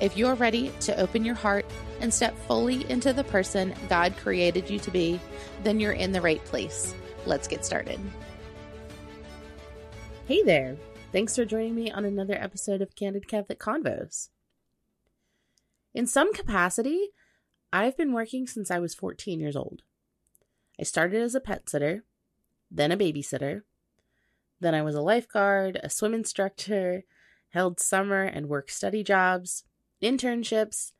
If you're ready to open your heart and step fully into the person God created you to be, then you're in the right place. Let's get started. Hey there. Thanks for joining me on another episode of Candid Catholic Convos. In some capacity, I've been working since I was 14 years old. I started as a pet sitter, then a babysitter, then I was a lifeguard, a swim instructor, held summer and work study jobs, internships,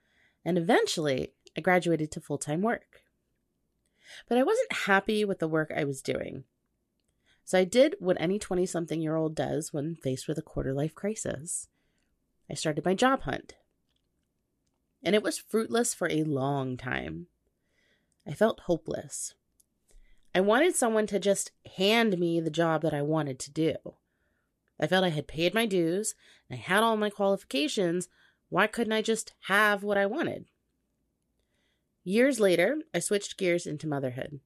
and eventually I graduated to full time work. But I wasn't happy with the work I was doing. So I did what any 20 something year old does when faced with a quarter life crisis. I started my job hunt. And it was fruitless for a long time. I felt hopeless. I wanted someone to just hand me the job that I wanted to do. I felt I had paid my dues and I had all my qualifications, why couldn't I just have what I wanted? Years later, I switched gears into motherhood.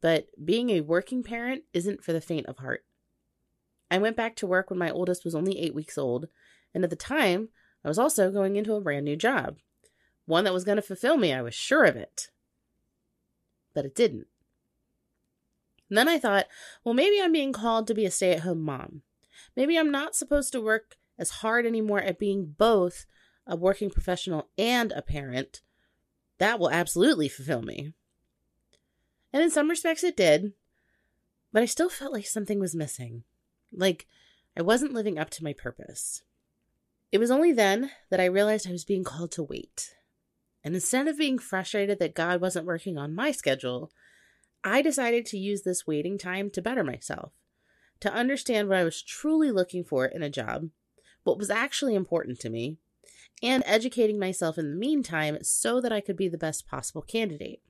But being a working parent isn't for the faint of heart. I went back to work when my oldest was only eight weeks old, and at the time, I was also going into a brand new job. One that was going to fulfill me, I was sure of it. But it didn't. And then I thought, well, maybe I'm being called to be a stay at home mom. Maybe I'm not supposed to work as hard anymore at being both a working professional and a parent, that will absolutely fulfill me. And in some respects, it did, but I still felt like something was missing. Like I wasn't living up to my purpose. It was only then that I realized I was being called to wait. And instead of being frustrated that God wasn't working on my schedule, I decided to use this waiting time to better myself, to understand what I was truly looking for in a job, what was actually important to me, and educating myself in the meantime so that I could be the best possible candidate.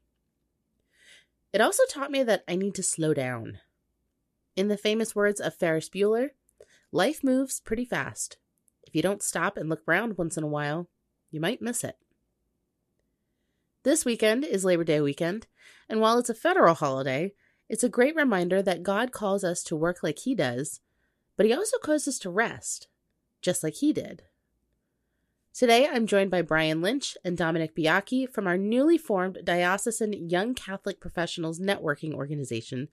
It also taught me that I need to slow down. In the famous words of Ferris Bueller, life moves pretty fast. If you don't stop and look around once in a while, you might miss it. This weekend is Labor Day weekend, and while it's a federal holiday, it's a great reminder that God calls us to work like He does, but He also calls us to rest, just like He did. Today, I'm joined by Brian Lynch and Dominic Biacchi from our newly formed Diocesan Young Catholic Professionals Networking Organization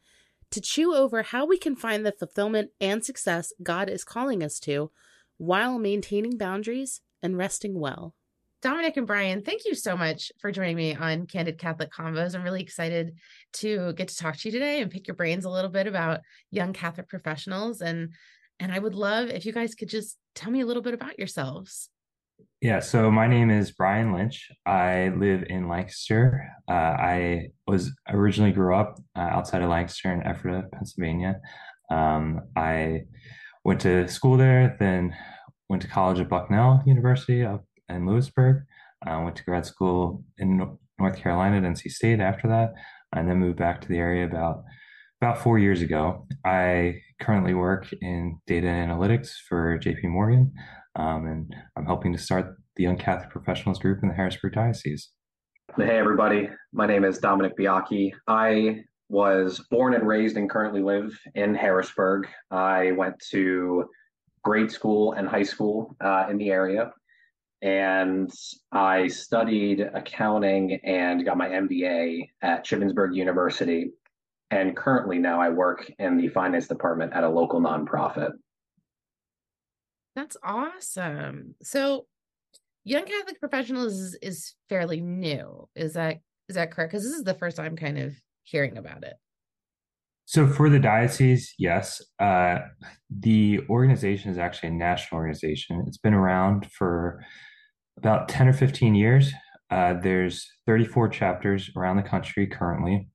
to chew over how we can find the fulfillment and success God is calling us to while maintaining boundaries and resting well. Dominic and Brian, thank you so much for joining me on Candid Catholic Convos. I'm really excited to get to talk to you today and pick your brains a little bit about young Catholic professionals and and I would love if you guys could just tell me a little bit about yourselves. Yeah, so my name is Brian Lynch. I live in Lancaster. Uh, I was originally grew up uh, outside of Lancaster in Ephrata, Pennsylvania. Um, I went to school there, then went to college at Bucknell University up in Lewisburg. I uh, went to grad school in North Carolina at NC State after that, and then moved back to the area about about four years ago. I currently work in data analytics for JP Morgan um, and I'm helping to start the Young Catholic Professionals Group in the Harrisburg Diocese. Hey, everybody. My name is Dominic Biacchi. I was born and raised and currently live in Harrisburg. I went to grade school and high school uh, in the area. And I studied accounting and got my MBA at Shippensburg University. And currently now I work in the finance department at a local nonprofit. That's awesome. So Young Catholic Professionals is, is fairly new. Is that is that correct? Because this is the first time kind of hearing about it. So for the diocese, yes. Uh, the organization is actually a national organization. It's been around for about 10 or 15 years. Uh, there's 34 chapters around the country currently.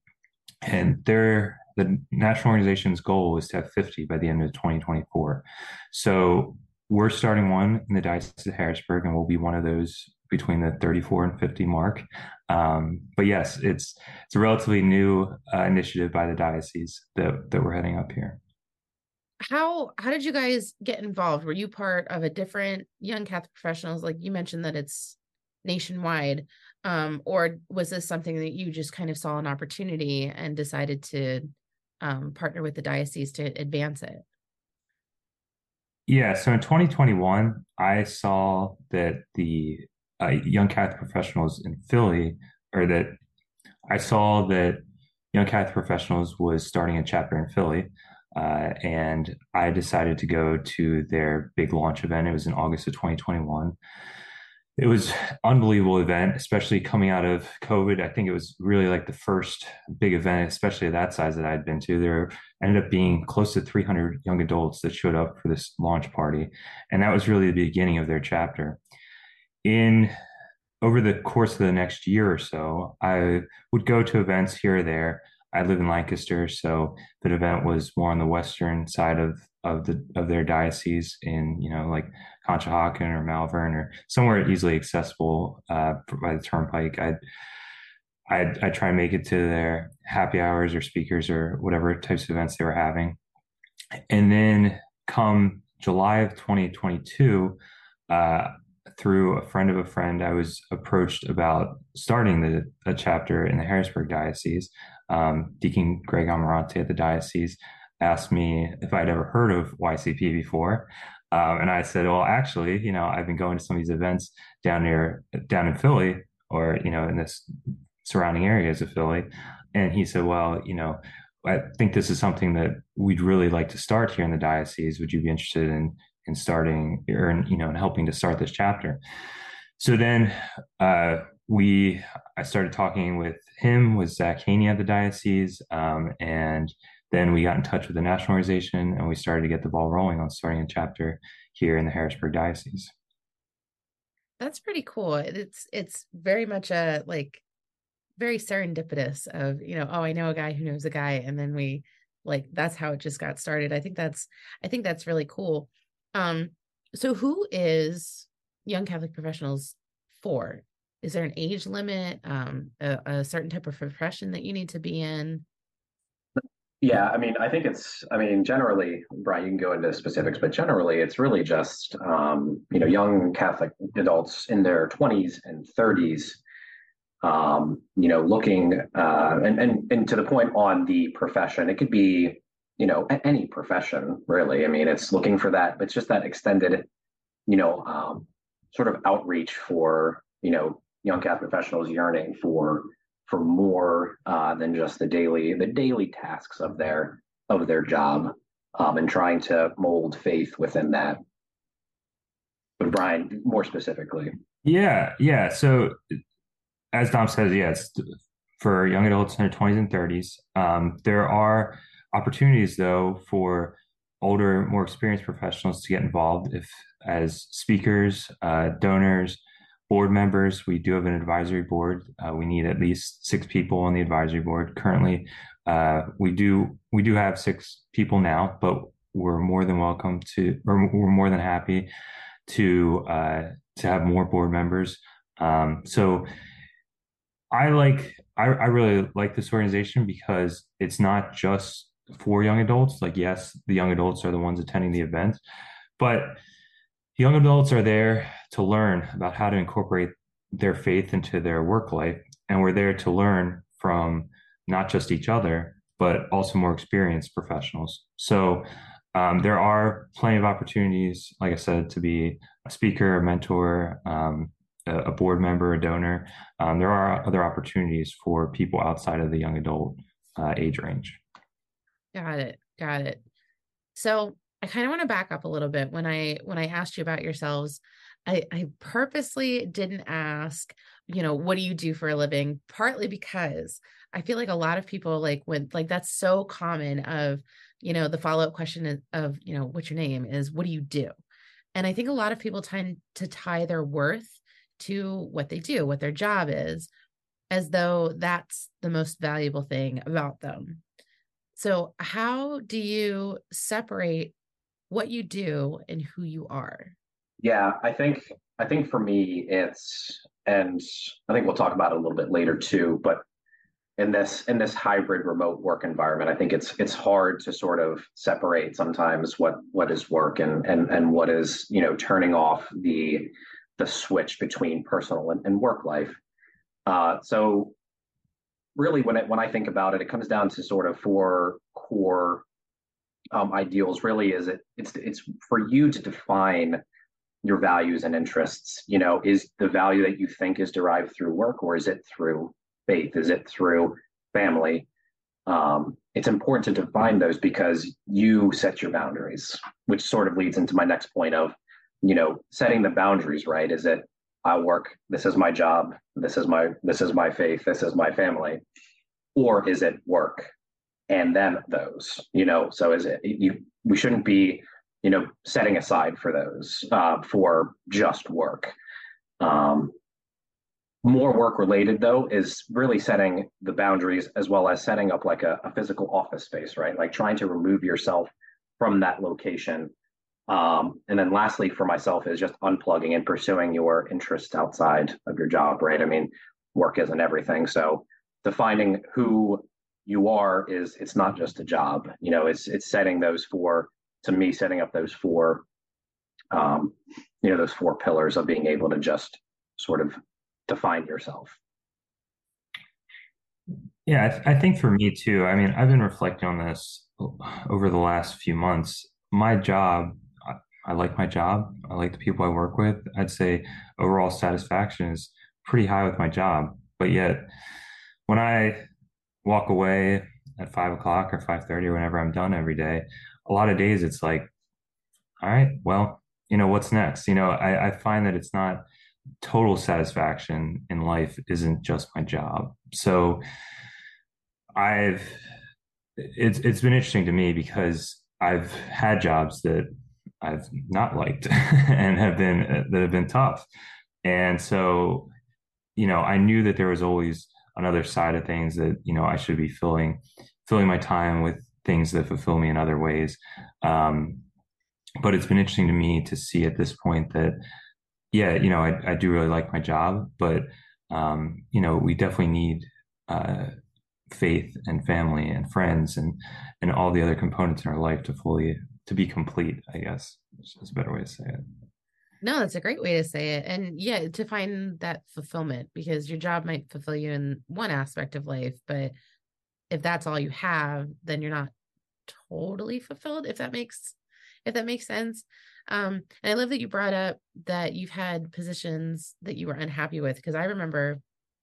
And the national organization's goal is to have 50 by the end of 2024. So we're starting one in the Diocese of Harrisburg, and we'll be one of those between the 34 and 50 mark. Um, but yes, it's it's a relatively new uh, initiative by the diocese that that we're heading up here. How how did you guys get involved? Were you part of a different young Catholic professionals? Like you mentioned that it's nationwide, um, or was this something that you just kind of saw an opportunity and decided to um, partner with the diocese to advance it? Yeah, so in 2021, I saw that the uh, Young Catholic Professionals in Philly, or that I saw that Young Catholic Professionals was starting a chapter in Philly. Uh, and I decided to go to their big launch event. It was in August of 2021 it was unbelievable event, especially coming out of COVID. I think it was really like the first big event, especially that size that I'd been to. There ended up being close to 300 young adults that showed up for this launch party, and that was really the beginning of their chapter. In over the course of the next year or so, I would go to events here or there. I live in Lancaster, so the event was more on the western side of of the of their diocese in you know like Conshohocken or Malvern or somewhere easily accessible uh, by the turnpike. I'd I'd, I'd try and make it to their happy hours or speakers or whatever types of events they were having, and then come July of 2022. Uh, through a friend of a friend, I was approached about starting the a chapter in the Harrisburg diocese. Um, Deacon Greg Amarante at the diocese asked me if I'd ever heard of YCP before. Um, and I said, well, actually, you know, I've been going to some of these events down near, down in Philly or, you know, in this surrounding areas of Philly. And he said, well, you know, I think this is something that we'd really like to start here in the diocese. Would you be interested in, in starting or, in, you know, in helping to start this chapter? So then, uh, we, I started talking with him, with Zach Haney at the diocese, um, and then we got in touch with the national organization and we started to get the ball rolling on starting a chapter here in the Harrisburg Diocese. That's pretty cool. It's it's very much a like very serendipitous of, you know, oh, I know a guy who knows a guy and then we like that's how it just got started. I think that's I think that's really cool. Um so who is young Catholic professionals for? Is there an age limit, um a, a certain type of profession that you need to be in? Yeah, I mean, I think it's, I mean, generally, Brian, you can go into specifics, but generally, it's really just, um, you know, young Catholic adults in their 20s and 30s, um, you know, looking, uh, and, and, and to the point on the profession, it could be, you know, any profession, really. I mean, it's looking for that, it's just that extended, you know, um, sort of outreach for, you know, young Catholic professionals yearning for for more uh, than just the daily the daily tasks of their of their job um, and trying to mold faith within that. But Brian, more specifically. Yeah, yeah. So as Dom says, yes, for young adults in their 20s and 30s. Um, there are opportunities though for older, more experienced professionals to get involved if as speakers, uh, donors, board members. We do have an advisory board. Uh, we need at least six people on the advisory board. Currently, uh, we do we do have six people now, but we're more than welcome to, or we're more than happy to uh, to have more board members. Um, so I like I, I really like this organization because it's not just for young adults. Like yes, the young adults are the ones attending the event, but young adults are there to learn about how to incorporate their faith into their work life. And we're there to learn from not just each other, but also more experienced professionals. So um, there are plenty of opportunities, like I said, to be a speaker, a mentor, um, a, board member, a donor. Um, there are other opportunities for people outside of the young adult uh, age range. Got it. Got it. So I kind of want to back up a little bit when I when I asked you about yourselves. I, I purposely didn't ask, you know, what do you do for a living? Partly because I feel like a lot of people like when like that's so common of, you know, the follow-up question of, of, you know, what's your name is what do you do? And I think a lot of people tend to tie their worth to what they do, what their job is, as though that's the most valuable thing about them. So, how do you separate what you do and who you are? Yeah, I think I think for me, it's, and I think we'll talk about it a little bit later too, but in this in this hybrid remote work environment, I think it's it's hard to sort of separate sometimes what what is work and and and what is you know turning off the the switch between personal and, and work life. Uh, so really, when it when I think about it, it comes down to sort of four core um, ideals. Really, is it it's it's for you to define your values and interests. You know, is the value that you think is derived through work, or is it through faith? Is it through family? Um, it's important to define those because you set your boundaries, which sort of leads into my next point of, you know, setting the boundaries. Right? Is it I work? This is my job. This is my this is my faith. This is my family, or is it work? And then those, you know, so is it you? We shouldn't be you know, setting aside for those uh, for just work. Um, more work related though is really setting the boundaries as well as setting up like a, a, physical office space, right? Like trying to remove yourself from that location. Um, and then lastly, for myself, is just unplugging and pursuing your interests outside of your job, right? I mean, work isn't everything. So defining who you are is it's not just a job, you know, it's it's setting those four to me setting up those four um, you know those four pillars of being able to just sort of define yourself yeah I, th- I think for me too i mean i've been reflecting on this over the last few months my job I, like my job i like the people i work with i'd say overall satisfaction is pretty high with my job but yet when i walk away at five o'clock or five thirty, whenever I'm done every day, a lot of days it's like, all right, well, you know, what's next? You know, I, I find that it's not total satisfaction in life isn't just my job. So I've it's it's been interesting to me because I've had jobs that I've not liked and have been that have been tough. And so, you know, I knew that there was always another side of things that, you know, I should be filling filling my time with things that fulfill me in other ways. Um, but it's been interesting to me to see at this point that, yeah, you know, I, I do really like my job, but, um, you know, we definitely need uh, faith and family and friends and, and all the other components in our life to fully, to be complete, I guess is a better way to say it. No, that's a great way to say it. And yeah, to find that fulfillment because your job might fulfill you in one aspect of life, but if that's all you have, then you're not totally fulfilled, if that makes if that makes sense. Um, and I love that you brought up that you've had positions that you were unhappy with because I remember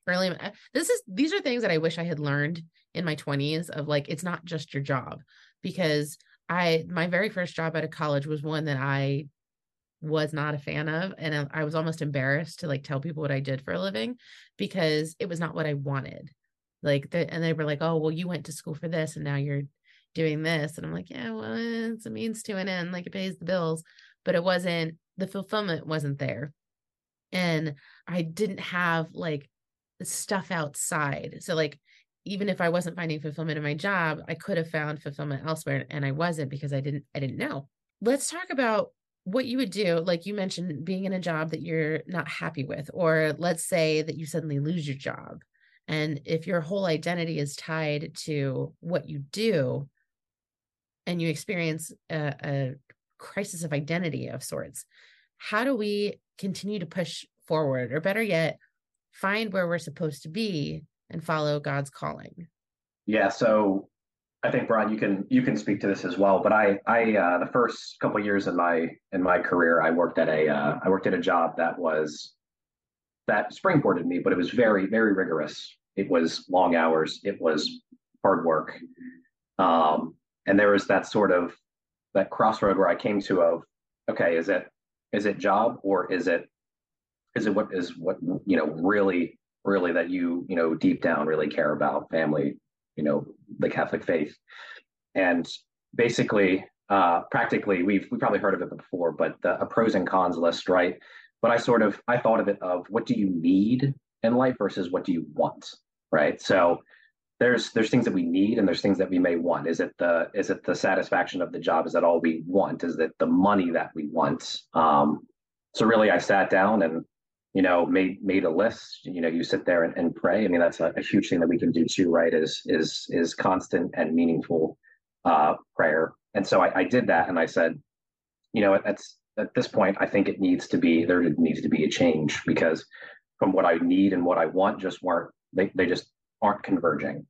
early this is these are things that I wish I had learned in my 20s of like it's not just your job because I my very first job out of college was one that I was not a fan of and I was almost embarrassed to like tell people what I did for a living because it was not what I wanted. Like the, and they were like, "Oh, well you went to school for this and now you're doing this." And I'm like, "Yeah, well it's a means to an end, like it pays the bills." But it wasn't the fulfillment wasn't there. And I didn't have like stuff outside. So like even if I wasn't finding fulfillment in my job, I could have found fulfillment elsewhere and I wasn't because I didn't I didn't know. Let's talk about what you would do like you mentioned being in a job that you're not happy with or let's say that you suddenly lose your job and if your whole identity is tied to what you do and you experience a, a crisis of identity of sorts how do we continue to push forward or better yet find where we're supposed to be and follow god's calling yeah so I think Brian, you can you can speak to this as well. But I I uh, the first couple years in my in my career, I worked at a uh, I worked at a job that was that springboarded me, but it was very very rigorous. It was long hours. It was hard work, um, and there was that sort of that crossroad where I came to of okay, is it is it job or is it is it what is what you know really really that you you know deep down really care about family you know the Catholic faith, and basically, uh, practically, we've we probably heard of it before, but the, a pros and cons list, right? But I sort of I thought of it of what do you need in life versus what do you want, right? So there's there's things that we need and there's things that we may want. Is it the is it the satisfaction of the job? Is that all we want? Is it the money that we want? Um, so really, I sat down and you know made made a list. You know, you sit there and, and pray. I mean, that's a, a, huge thing that we can do too, right? Is is is constant and meaningful uh, prayer. And so I, I did that, and I said, you know, that's at this point, I think it needs to be there needs to be a change because from what I need and what I want just weren't they they just aren't converging.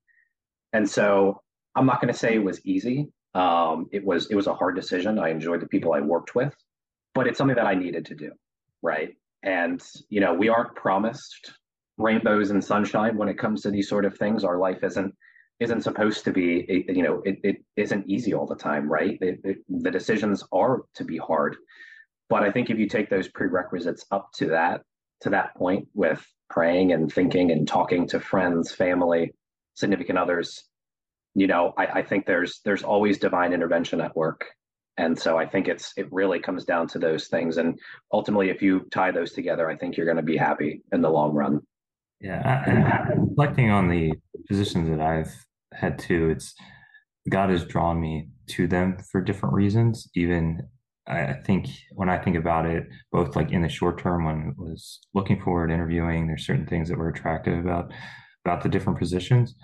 And so I'm not going to say it was easy. Um, it was it was a hard decision. I enjoyed the people I worked with, but it's something that I needed to do, right? And you know, we aren't promised rainbows and sunshine when it comes to these sort of things. Our life isn't isn't supposed to be you know it, it isn't easy all the time right? It, it, the decisions are to be hard. But i think if you take those prerequisites up to that to that point with praying and thinking and talking to friends family significant others you know I, I think there's there's always divine intervention at work and so i think it's it really comes down to those things. And ultimately if you tie those together i think you're going to be happy in the long run. Yeah reflecting on the positions that i've had too it's god has drawn me to them for different reasons. Even I think when I think about it, both like in the short term when it was looking forward, interviewing, there's certain things that were attractive about about the different positions.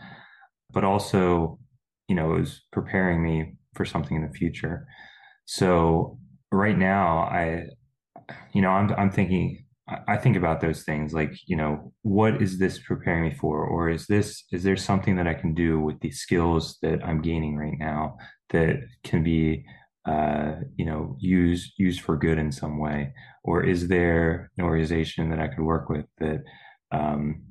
But also, you know, it was preparing me for something in the future. So right now, I, you know, I'm I'm thinking I think about those things like, you know, what is this preparing me for? Or is this, is there something that I can do with the skills that I'm gaining right now that can be, uh, you know, used, used for good in some way? Or is there an organization that I could work with that, um,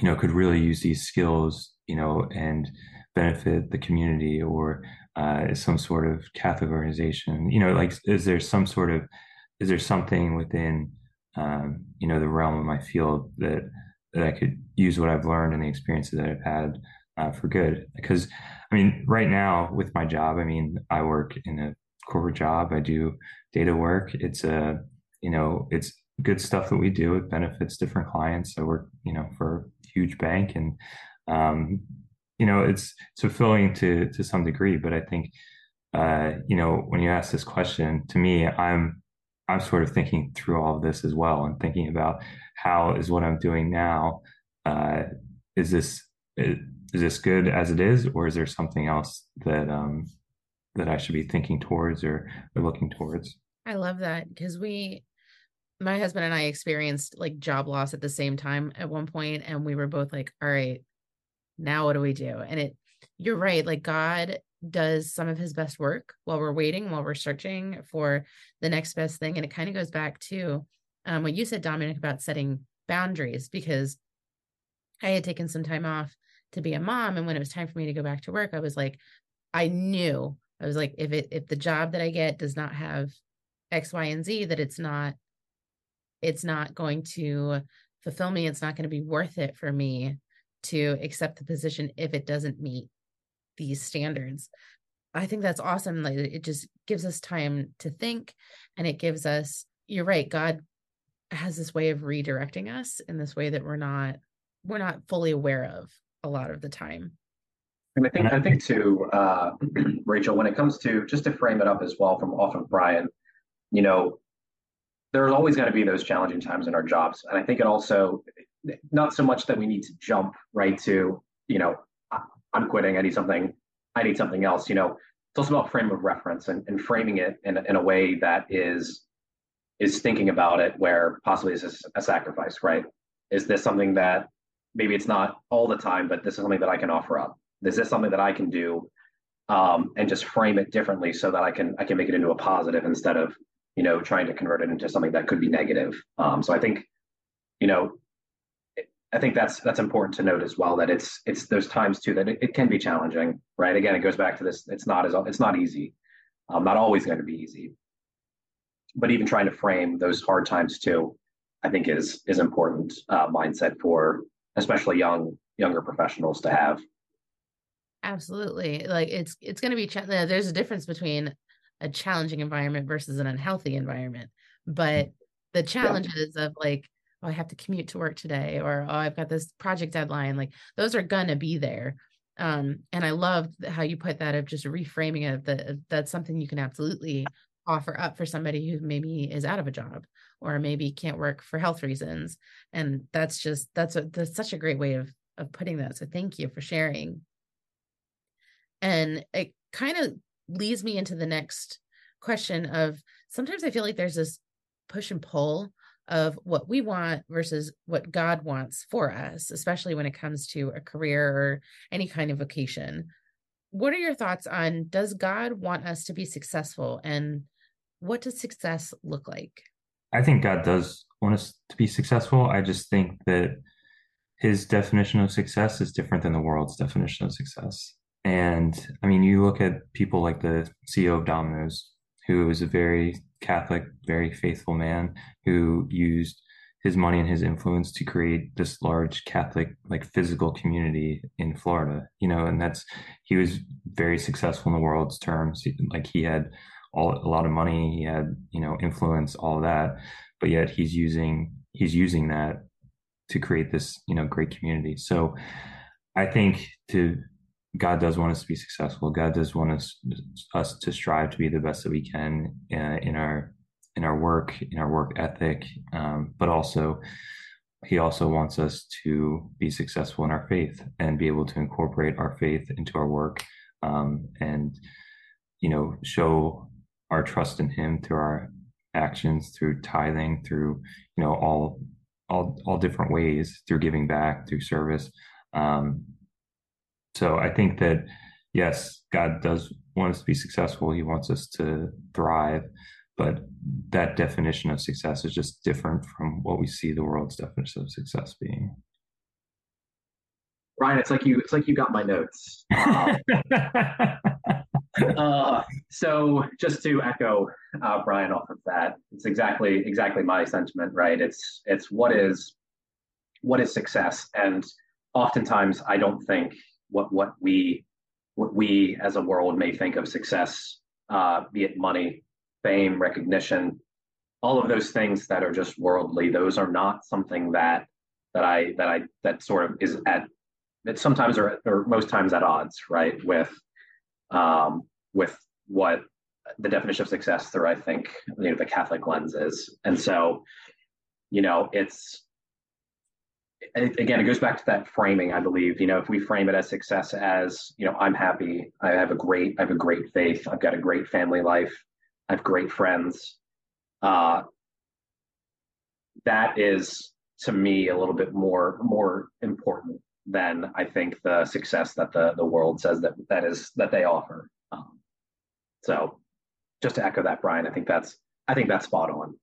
you know, could really use these skills you know, and benefit the community or uh, some sort of Catholic organization? You know, like, is there some sort of, is there something within, um, you know, the realm of my field that, that I could use what I've learned and the experiences that I've had uh, for good? Because, I mean, right now with my job, I mean, I work in a corporate job. I do data work. It's a, you know, it's good stuff that we do. It benefits different clients. I work, you know, for a huge bank and um, you know, it's it's fulfilling to to some degree. But I think, uh, you know, when you ask this question to me, I'm I'm sort of thinking through all of this as well and thinking about how is what I'm doing now. Uh, is this is, is this good as it is, or is there something else that um, that I should be thinking towards or, or looking towards? I love that because we my husband and I experienced like job loss at the same time at one point, and we were both like, "All right, now what do we do? And it you're right like god does some of his best work while we're waiting while we're searching for the next best thing. And it kind of goes back to um, what you said dominic about setting boundaries because i had taken some time off to be a mom. And when it was time for me to go back to work i was like i knew i was like if it if the job that i get does not have x y and z that it's not it's not going to fulfill me. It's not going to be worth it for me to accept the position if it doesn't meet these standards. I think that's awesome. Like it just gives us time to think and it gives us, you're right, God has this way of redirecting us in this way that we're not we're not fully aware of a lot of the time. And I think I think too, uh, Rachel, when it comes to just to frame it up as well from off of Brian, you know, there's always going to be those challenging times in our jobs, and I think it also not so much that we need to jump right to you know i'm quitting i need something i need something else you know? It's also about frame of reference and, and framing it in, in a way that is is thinking about it where possibly is a sacrifice right? Is this something that maybe it's not all the time but this is something that i can offer up. Is this something that i can do um, and just frame it differently so that i can i can make it into a positive instead of you know trying to convert it into something that could be negative. Um, so i think you know I think that's that's important to note as well that it's it's those times too that it, it can be challenging, right? Again, it goes back to this: it's not as it's not easy, um, not always going to be easy, but even trying to frame those hard times too, I think is is important uh, mindset for especially young younger professionals to have. Absolutely, like it's it's going to be ch- there's a difference between a challenging environment versus an unhealthy environment, but the challenges yeah. of like oh, I have to commute to work today, or oh, I've got this project deadline. Like those are gonna be there. Um, and I love how you put that of just reframing it that that's something you can absolutely offer up for somebody who maybe is out of a job or maybe can't work for health reasons and that's just that's a that's such a great way of of putting that so thank you for sharing and it kind of leads me into the next question of sometimes i feel like there's this push and pull of what we want versus what god wants for us especially when it comes to a career or any kind of vocation what are your thoughts on does god want us to be successful and what does success look like I think God does want us to be successful. I just think that his definition of success is different than the world's definition of success. And I mean, you look at people like the CEO of Domino's, who is a very Catholic, very faithful man who used his money and his influence to create this large Catholic, like physical community in Florida, you know, and that's, he was very successful in the world's terms. Like he had all a lot of money, he had, you know, influence, all that, but yet he's using he's using that to create this, you know, great community. So I think to God does want us to be successful. God does want us us to strive to be the best that we can uh, in our in our work, in our work ethic, um, but also he also wants us to be successful in our faith and be able to incorporate our faith into our work um, and you know show our trust in him through our actions through tithing through you know all all all different ways through giving back through service um so i think that yes god does want us to be successful he wants us to thrive but that definition of success is just different from what we see the world's definition of success being Brian, it's like you it's like you got my notes. Um, uh, so just to echo uh, Brian off of that, it's exactly exactly my sentiment, right? It's it's what is what is success, and oftentimes I don't think what what we what we as a world may think of success, uh, be it money, fame, recognition, all of those things that are just worldly. Those are not something that that I that I that sort of is at that sometimes are or most times at odds, right, with um, with what the definition of success through I think you know the Catholic lens is, and so you know it's again it goes back to that framing i believe you know if we frame it as success as you know i'm happy i have a great i have a great faith i've got a great family life i have great friends uh that is to me a little bit more more important than I think the success that the the world says that that is that they offer. Um, so, just to echo that, Brian, I think that's I think that's spot on.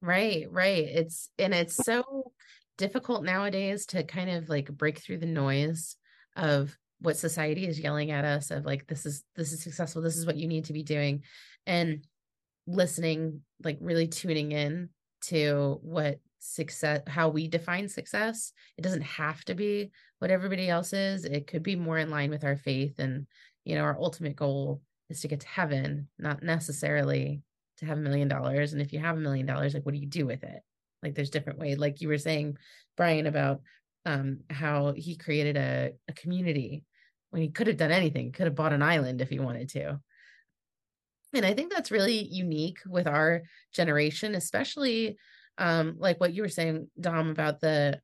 Right, right. It's and it's so difficult nowadays to kind of like break through the noise of what society is yelling at us of like this is this is successful this is what you need to be doing and listening like really tuning in to what success how we define success. It doesn't have to be what everybody else is. It could be more in line with our faith and you know our ultimate goal is to get to heaven not necessarily to have a million dollars. And if you have a million dollars like what do you do with it like there's different ways like you were saying brian about um how he created a, a community when he could have done anything could have bought an island if he wanted to and i think that's really unique with our generation especially um, like what you were saying, Dom, about the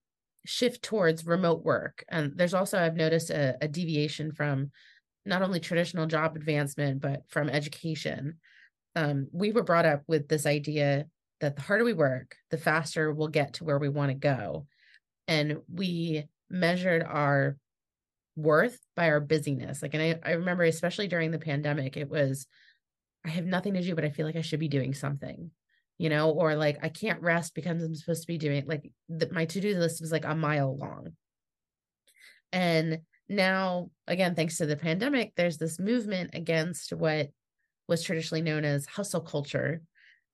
shift towards remote work. And there's also, I've noticed a, a deviation from not only traditional job advancement, but from education. Um, we were brought up with this idea that the harder we work, the faster we'll get to where we want to go. And we measured our worth by our busyness. Like, and I, I remember, especially during the pandemic, it was, I have nothing to do, but I feel like I should be doing something you know, or like I can't rest because I'm supposed to be doing like the, my to do list was like a mile long. And now, again, thanks to the pandemic, there's this movement against what was traditionally known as hustle culture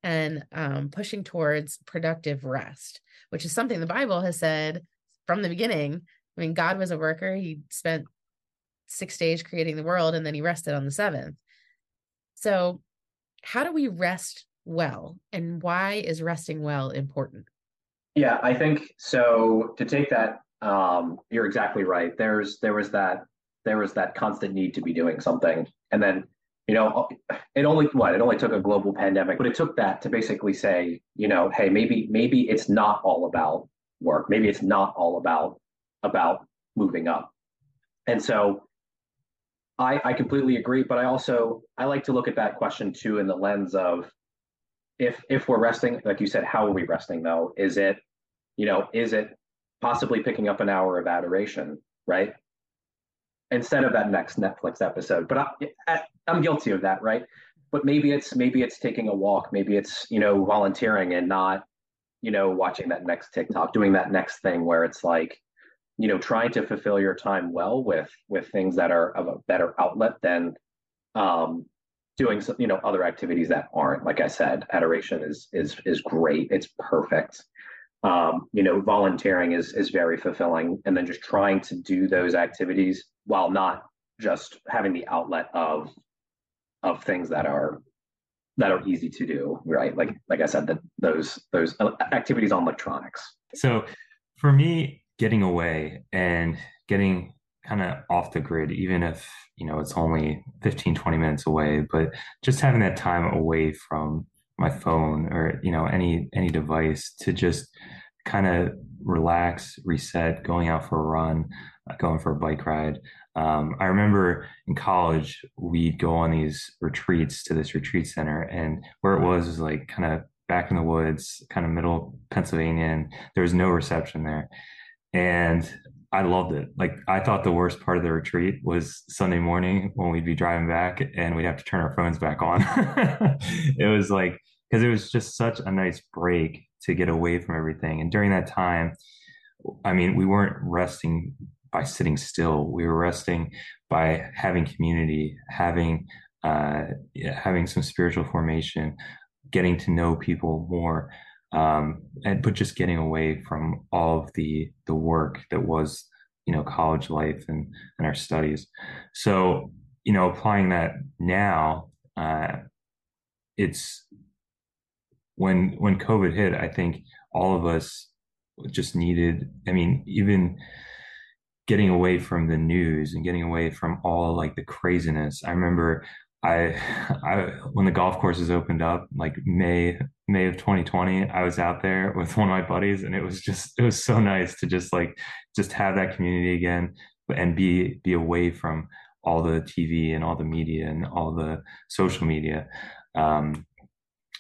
and um, pushing towards productive rest, which is something the Bible has said from the beginning. I mean, God was a worker, He spent six days creating the world and then He rested on the seventh. So, how do we rest well and why is resting well important yeah i think so to take that um, you're exactly right there's there was that there was that constant need to be doing something and then you know, it only what it only took a global pandemic, but it took that to basically say, you know, hey, maybe maybe it's not all about work. Maybe it's not all about about moving up. And so I, I completely agree, but I also I like to look at that question too in the lens of if if we're resting, like you said, how are we resting though? Is it, you know, is it possibly picking up an hour of adoration, right? Instead of that next Netflix episode. But I, I'm guilty of that, right? But maybe it's maybe it's taking a walk, maybe it's you know volunteering and not, you know, watching that next TikTok, doing that next thing where it's like, you know, trying to fulfill your time well with with things that are of a better outlet than um, doing some, you know other activities that aren't. Like i said adoration is is is great. It's perfect. Um, you know volunteering is is very fulfilling. And then just trying to do those activities while not just having the outlet of of things that are that are easy to do right? Like like i said that those those uh, activities on electronics. So for me getting away and getting kind of off the grid, even if, you know, it's only 15, 20 minutes away, but just having that time away from my phone or, you know, any, any device to just kind of relax, reset, going out for a run, going for a bike ride. Um, I remember in college, we'd go on these retreats to this retreat center, and where it was was like kind of back in the woods, kind of middle Pennsylvania, and there was no reception there. And I loved it. Like I thought the worst part of the retreat was Sunday morning when we'd be driving back and we'd have to turn our phones back on. it was like because it was just such a nice break to get away from everything. And during that time, I mean, we weren't resting by sitting still. We were resting by having community, having uh, having some spiritual formation, getting to know people more um, and but just getting away from all of the the work that was you know college life and and our studies so you know applying that now uh, it's when when covid hit i think all of us just needed i mean even getting away from the news and getting away from all like the craziness i remember I, I when the golf courses opened up, like May May of 2020, I was out there with one of my buddies, and it was just it was so nice to just like just have that community again and be be away from all the TV and all the media and all the social media. Um,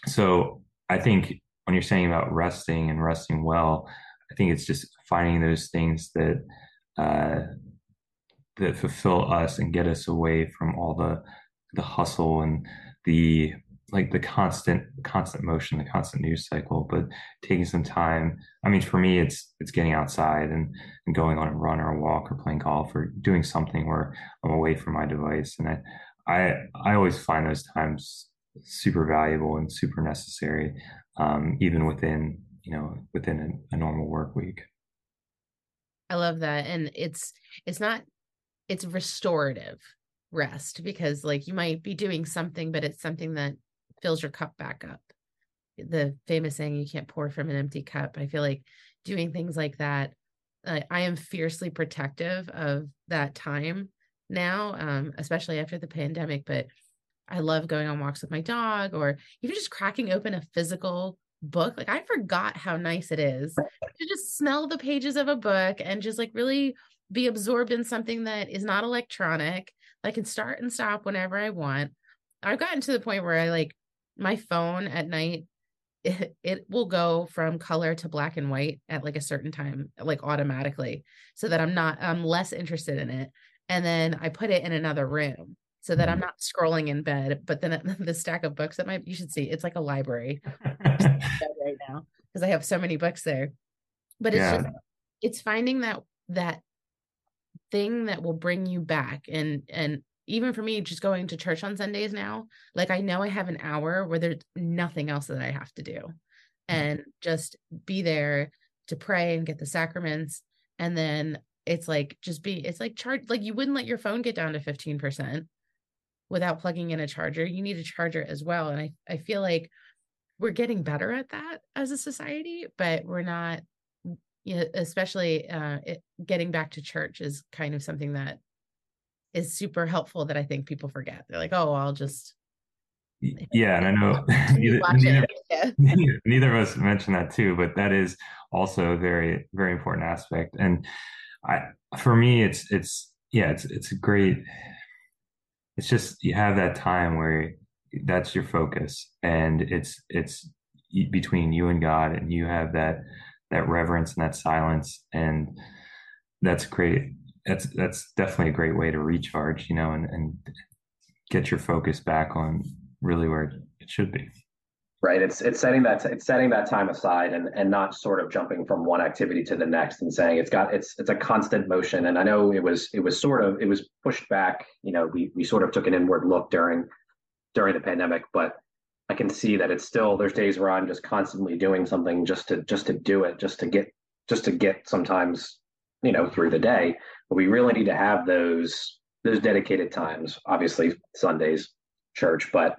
so I think when you're saying about resting and resting well, I think it's just finding those things that uh, that fulfill us and get us away from all the the hustle and the like the constant constant motion the constant news cycle but taking some time. I mean for me it's it's getting outside and, and going on a run or a walk or playing golf or doing something where i'm away from my device. And i i i always find those times super valuable and super necessary um, even within you know within a, a normal work week i love that and it's it's not it's restorative rest because like you might be doing something but it's something that fills your cup back up. The famous saying you can't pour from an empty cup. I feel like doing things like that i am fiercely protective of that time now um, especially after the pandemic but i love going on walks with my dog or even just cracking open a physical book like i forgot how nice it is to just smell the pages of a book and just like really be absorbed in something that is not electronic I can start and stop whenever I want. I've gotten to the point where I like my phone at night it, it will go from color to black and white at like a certain time like automatically so that I'm not I'm less interested in it and then I put it in another room so that I'm mm-hmm. not scrolling in bed but then the stack of books that my you should see it's like a library right now because I have so many books there but it's yeah. just it's finding that that thing that will bring you back and and even for me just going to church on sundays now like i know i have an hour where there's nothing else that i have to do mm. and just be there to pray and get the sacraments and then it's like just be it's like charge like you wouldn't let your phone get down to 15% without plugging in a charger you need a charger as well and i i feel like we're getting better at that as a society but we're not you know, especially uh, it, getting back to church is kind of something that is super helpful that I think people forget. They're like, oh, I'll just. Yeah, and I know neither, neither, yeah. neither, of us mentioned that too, but that is also a very, very important aspect. And I, for me, it's, it's, yeah, it's, it's a great, it's just, you have that time where that's your focus and it's, it's between you and God and you have that, that reverence and that silence. And that's great that's that's definitely a great way to recharge, you know, and, and get your focus back on really where it should be. Right. It's it's setting that it's setting that time aside and and not sort of jumping from one activity to the next and saying it's got it's it's a constant motion. And I know it was it was sort of it was pushed back. You know, we we sort of took an inward look during during the pandemic, but I can see that it's still there's days where I'm just constantly doing something just to just to do it, just to get just to get sometimes you know through the day but we really need to have those those dedicated times obviously sundays church but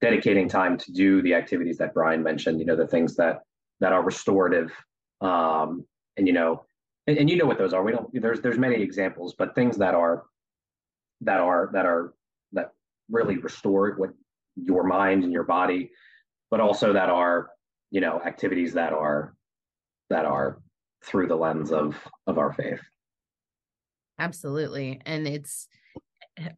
dedicating time to do the activities that brian mentioned you know the things that that are restorative um and you know and, and you know what those are. We don't there's there's many examples but things that are that are that are that really restore what your mind and your body but also that are you know activities that are that are through the lens of of our faith. Absolutely. And it's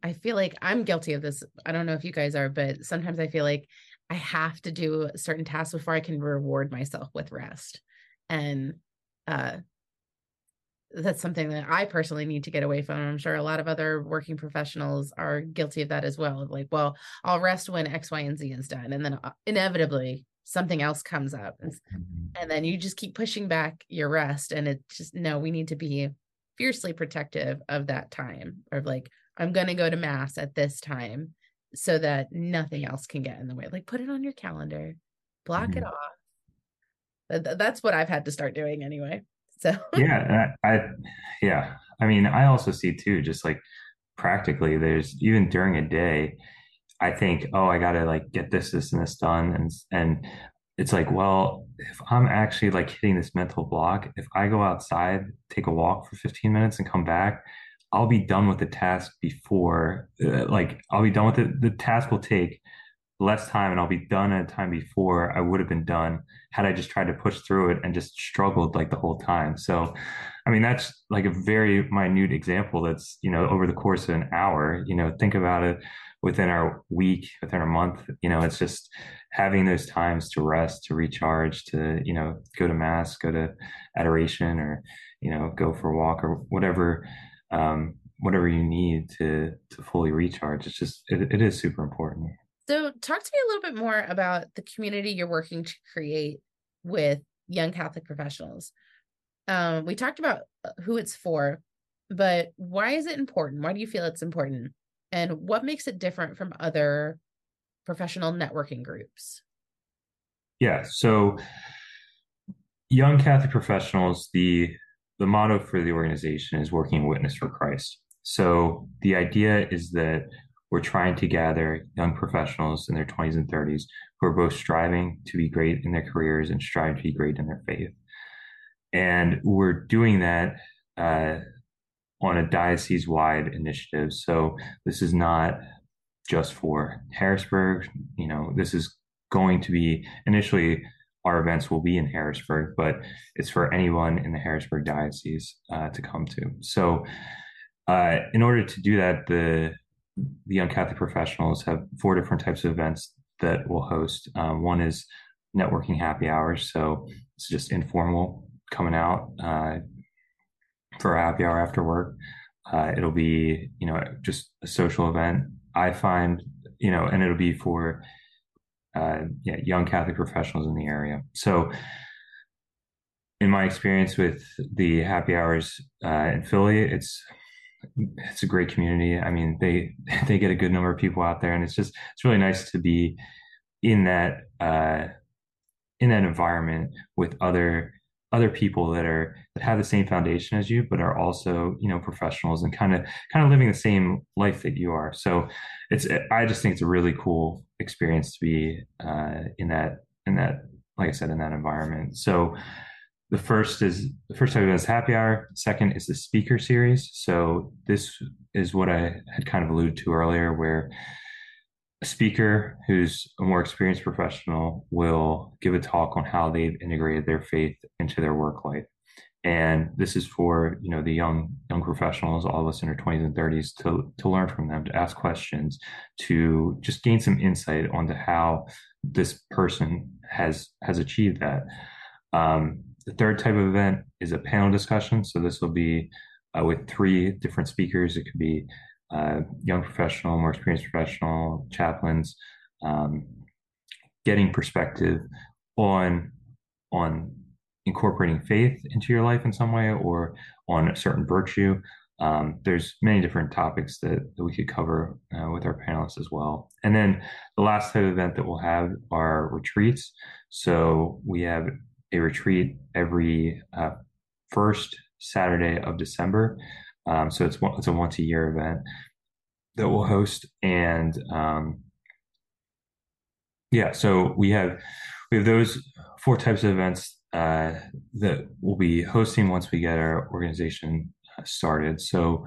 i feel like i'm guilty of this i don't know if you guys are but sometimes i feel like i have to do certain tasks before i can reward myself with rest and uh that's something that I personally need to get away from. I'm sure a lot of other working professionals are guilty of that as well. Like, well, I'll rest when X, Y, and Z is done. And then uh, inevitably something else comes up and, mm-hmm. and then you just keep pushing back your rest and it just no we need to be fiercely protective of that time or like i'm going to go to mass at this time so that nothing else can get in the way. Like put it on your calendar block mm-hmm. it off that's what i've had to start doing anyway so. Yeah I, I yeah. I mean i also see too just like practically there's even during a day I think, oh, I gotta like get this, this, and this done, and and it's like, well, if I'm actually like hitting this mental block, if I go outside, take a walk for 15 minutes, and come back, I'll be done with the task before, uh, like I'll be done with it. The task will take less time, and I'll be done at a time before I would have been done had I just tried to push through it and just struggled like the whole time. So, I mean, that's like a very minute example. That's you know over the course of an hour. You know, think about it within our week, within our month. You know, it's just having those times to rest, to recharge, to, you know, go to mass, go to adoration or, you know, go for a walk or whatever, um, whatever you need to, to fully recharge. It's just, it, it is super important. So talk to me a little bit more about the community you're working to create with young Catholic professionals. Um, we talked about uh, who it's for, but why is it important? Why do you feel it's important? and what makes it different from other professional networking groups? Yeah, so young Catholic professionals, the the motto for the organization is working witness for Christ. So the idea is that we're trying to gather young professionals in their 20s and 30s who are both striving to be great in their careers and strive to be great in their faith. And we're doing that uh, on a diocese wide initiative. So this is not just for Harrisburg. You know, this is going to be initially our events will be in Harrisburg, but it's for anyone in the Harrisburg diocese uh, to come to. So, uh, in order to do that, the the Young Catholic Professionals have four different types of events that we'll host. Um, one is networking happy hours, so it's just informal coming out, uh, for a happy hour after work. Uh, it'll be, you know, just a social event. I find, you know, and it'll be for, uh, yeah, young Catholic professionals in the area. So, in my experience with the happy hours uh, in Philly, it's it's a great community. I mean, they they get a good number of people out there, and it's just it's really nice to be in that uh, in that environment with other other people that are that have the same foundation as you but are also you know professionals and kind of kind of living the same life that you are so it's i just think it's a really cool experience to be uh, in that in that like i said in that environment so the first is the first of event is happy hour. Second is the speaker series. So this is what I had kind of alluded to earlier, where a speaker who's a more experienced professional will give a talk on how they've integrated their faith into their work life. And this is for you know the young young professionals all of us in our 20s and 30s to to learn from them to ask questions to just gain some insight onto how this person has has achieved that. Um, the third type of event is a panel discussion. So this will be uh, with three different speakers. It could be uh, young professional more experienced professional chaplains um, getting perspective on on incorporating faith into your life in some way or on a certain virtue. Um, there's many different topics that, that we could cover uh, with our panelists as well. And then the last type of event that we'll have are retreats. So we have a retreat every uh, first Saturday of December. Um, so it's it's a once a year event that we'll host, and um, yeah, so we have we have those four types of events uh, that we'll be hosting once we get our organization uh, started. So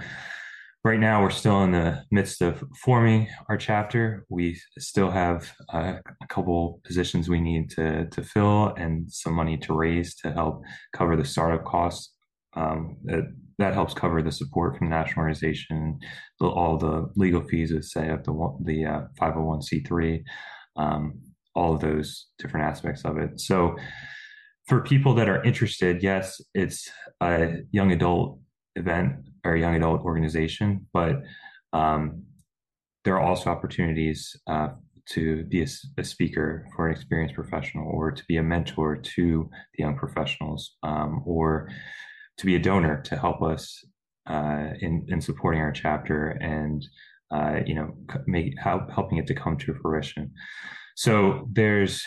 right now we're still in the midst of forming our chapter. We still have uh, a couple positions we need to to fill and some money to raise to help cover the startup costs. Um, that, that helps cover the support from the national organization, the, all the legal fees of say of the the uh, 501c3, um, all of those different aspects of it. So for people that are interested, yes, it's a young adult event or a young adult organization, but um, there are also opportunities uh, to be a, a, speaker for an experienced professional or to be a mentor to the young professionals um, or to be a donor to help us uh, in, in supporting our chapter and uh, you know make help, helping it to come to fruition so there's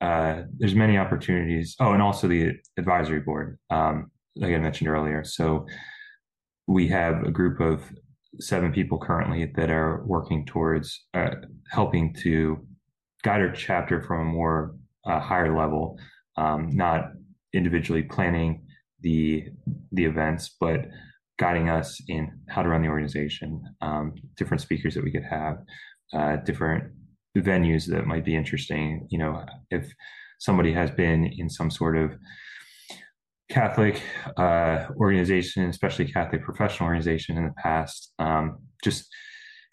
uh, there's many opportunities. Oh, and also the advisory board, um, like I mentioned earlier. So we have a group of seven people currently that are working towards uh, helping to guide our chapter from a more uh, higher level, um, not individually planning the the events, but guiding us in how to run the organization, um, different speakers that we could have, uh, different venues that might be interesting. You know, if somebody has been in some sort of Catholic uh, organization, especially Catholic professional organization in the past, um, just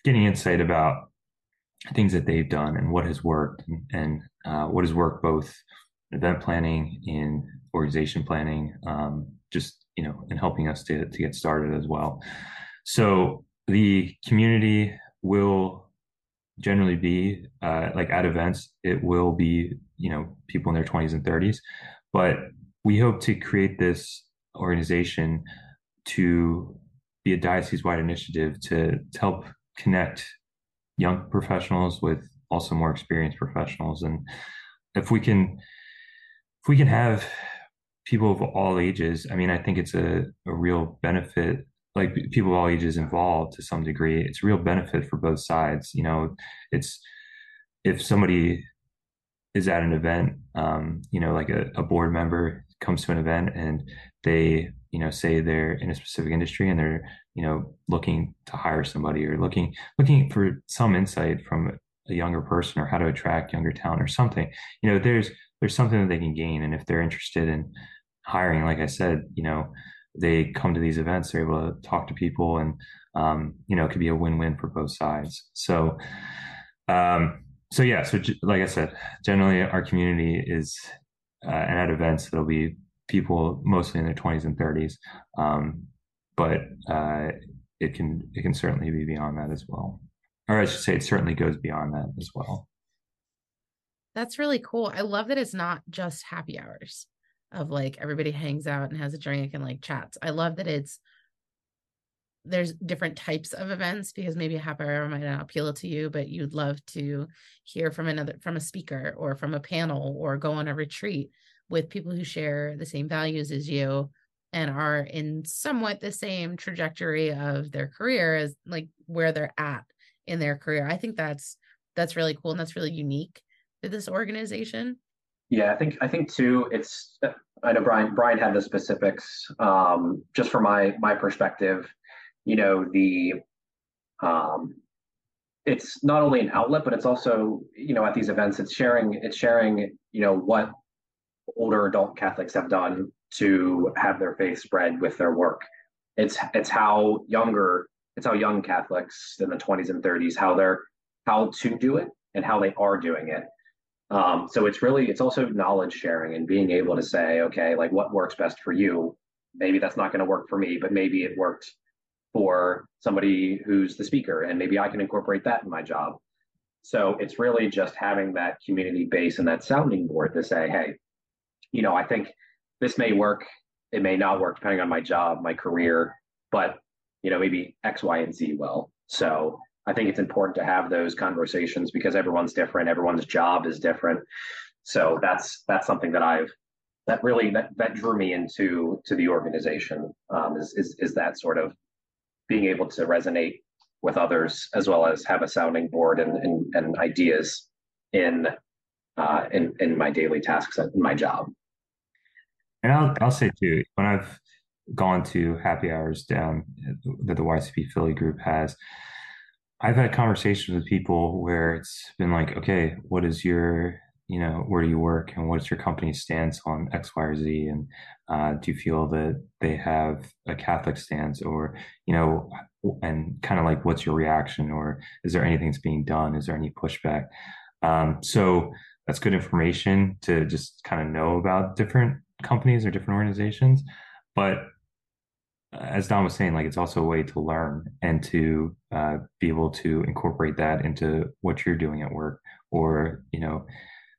getting insight about things that they've done and what has worked and, and uh, what has worked both event planning in organization planning, um, just you know, and helping us to to get started as well. So the community will generally be uh, like at events it will be you know people in their 20s and 30s but we hope to create this organization to be a diocese wide initiative to, to help connect young professionals with also more experienced professionals and if we can if we can have people of all ages i mean i think it's a, a real benefit like people of all ages involved to some degree it's real benefit for both sides you know it's if somebody is at an event um, you know like a, a board member comes to an event and they you know say they're in a specific industry and they're you know looking to hire somebody or looking looking for some insight from a younger person or how to attract younger talent or something you know there's there's something that they can gain and if they're interested in hiring like i said you know they come to these events, they're able to talk to people, and um, you know, it could be a win-win for both sides. So, um, so yeah, so like I said, generally our community is, uh, and at events there'll be people mostly in their 20s and 30s, um, but uh, it can it can certainly be beyond that as well, or I should say, it certainly goes beyond that as well. That's really cool. I love that it's not just happy hours of like everybody hangs out and has a drink and like chats. I love that it's there's different types of events because maybe a happy hour might not appeal to you, but you'd love to hear from another from a speaker or from a panel or go on a retreat with people who share the same values as you and are in somewhat the same trajectory of their career as like where they're at in their career. I think that's that's really cool and that's really unique to this organization Yeah, I think I think too. It's I know Brian Brian had the specifics. Um, just from my my perspective, you know the um, it's not only an outlet, but it's also you know at these events it's sharing it's sharing you know what older adult Catholics have done to have their faith spread with their work. It's it's how younger it's how young Catholics in the 20s and 30s how they're how to do it and how they are doing it. Um, so it's really it's also knowledge sharing and being able to say, okay, like what works best for you. Maybe that's not going to work for me, but maybe it worked for somebody who's the speaker, and maybe I can incorporate that in my job. So it's really just having that community base and that sounding board to say, hey, you know, I think this may work, it may not work depending on my job, my career, but you know, maybe X, Y, and Z will. So I think it's important to have those conversations because everyone's different, everyone's job is different. So that's that's something that I've that really that, that drew me into to the organization um, is, is is that sort of being able to resonate with others as well as have a sounding board and and, and ideas in uh, in in my daily tasks in my job. And I'll I'll say too when I've gone to happy hours down that the YCP Philly group has I've had conversations with people where it's been like, okay, what is your, you know, where do you work and what's your company's stance on X, Y, or Z? And uh, do you feel that they have a Catholic stance or, you know, and kind of like what's your reaction or is there anything that's being done? Is there any pushback? Um, so that's good information to just kind of know about different companies or different organizations. But as Dom was saying, like it's also a way to learn and to uh, be able to incorporate that into what you're doing at work, or you know,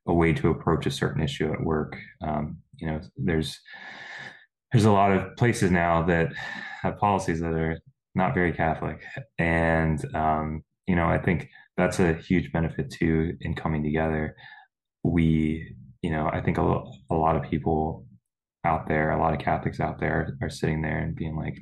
a way to approach a certain issue at work. Um, you know, there's there's a lot of places now that have policies that are not very Catholic, and um, you know, I think that's a huge benefit too in coming together. We, you know, I think a, a lot of people out there, a lot of Catholics out there are sitting there and being like,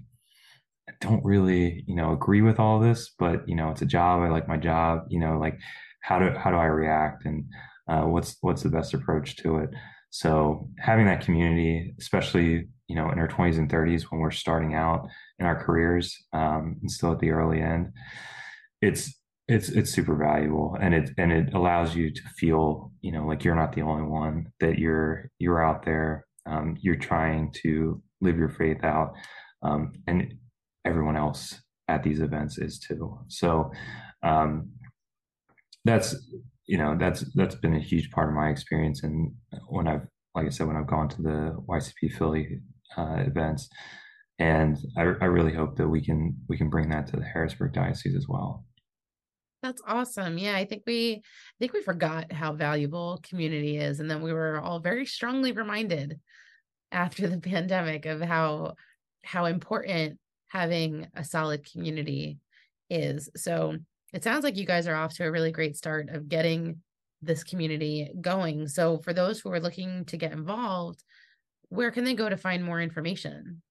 I don't really, you know, agree with all this, but you know, it's a job. I like my job. You know, like how do how do I react, and uh, what's what's the best approach to it? So having that community, especially you know in our 20s and 30s when we're starting out in our careers um, and still at the early end, it's it's it's super valuable and it and it allows you to feel you know like you're not the only one that you're you're out there um, you're trying to live your faith out um, and everyone else at these events is too. So um, that's you know that's that's been a huge part of my experience. And when i've like i said when i've gone to the ycp philly uh, events and I, I really hope that we can we can bring that to the harrisburg diocese as well that's awesome. Yeah, I think we I think we forgot how valuable community is and then we were all very strongly reminded after the pandemic of how how important having a solid community is. So it sounds like you guys are off to a really great start of getting this community going. So for those who are looking to get involved, where can they go to find more information?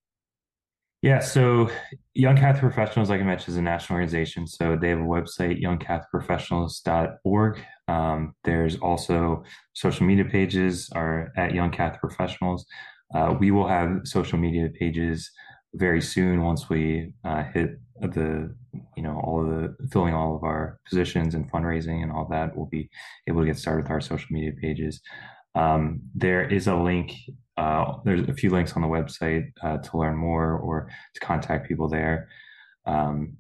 Yeah, so Young Catholic Professionals, like I mentioned, is a national organization. So they have a website, youngcatholicprofessionals.org. Um, there's also social media pages are at Young Catholic Professionals. Uh, we will have social media pages very soon once we uh, hit the you know all of the filling all of our positions and fundraising and all that we'll be able to get started with our social media pages um, there is a link uh, there's a few links on the website uh, to learn more or to contact people there. Um,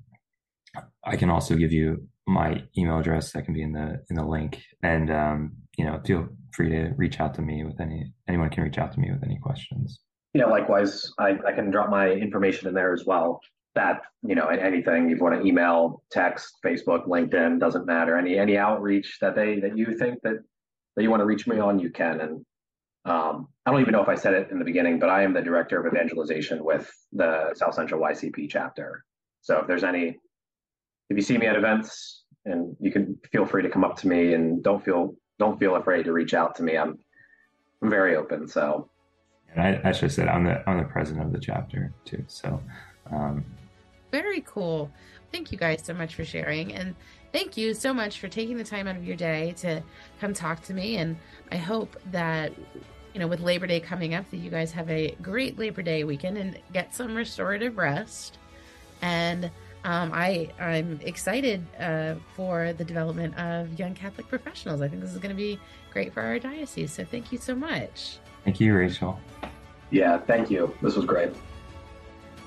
i can also give you my email address that can be in the in the link. And um, you know feel free to reach out to me with any anyone can reach out to me with any questions. Yeah likewise i, I can drop my information in there as well. That you know and anything you want to email text facebook linkedin doesn't matter. Any any outreach that they that you think that that you want to reach me on you can and um, i don't even know if i said it in the beginning but i am the director of evangelization with the south central ycp chapter so if there's any if you see me at events and you can feel free to come up to me and don't feel don't feel afraid to reach out to me. I'm I'm very open. So and I, I should have said I'm the I'm the president of the chapter too. So um, very cool. Thank you guys so much for sharing. And thank you so much for taking the time out of your day to come talk to me. And I hope that, you know, with Labor Day coming up, that you guys have a great Labor Day weekend and get some restorative rest. And um, I I'm excited uh, for the development of young Catholic professionals. I think this is going to be great for our diocese. So thank you so much. Thank you, Rachel. Yeah, thank you. This was great.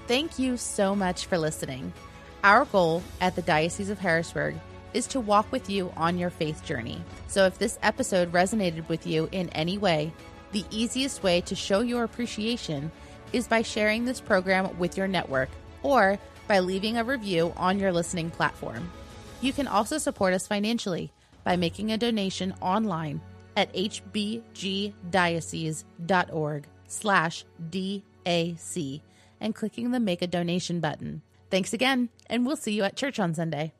Thank you so much for listening. Our goal at the Diocese of Harrisburg is to walk with you on your faith journey. So if this episode resonated with you in any way, the easiest way to show your appreciation is by sharing this program with your network or by leaving a review on your listening platform. You can also support us financially by making a donation online at hbgdiocese.org slash DAC and clicking the Make a Donation button. Thanks again, and we'll see you at church on Sunday.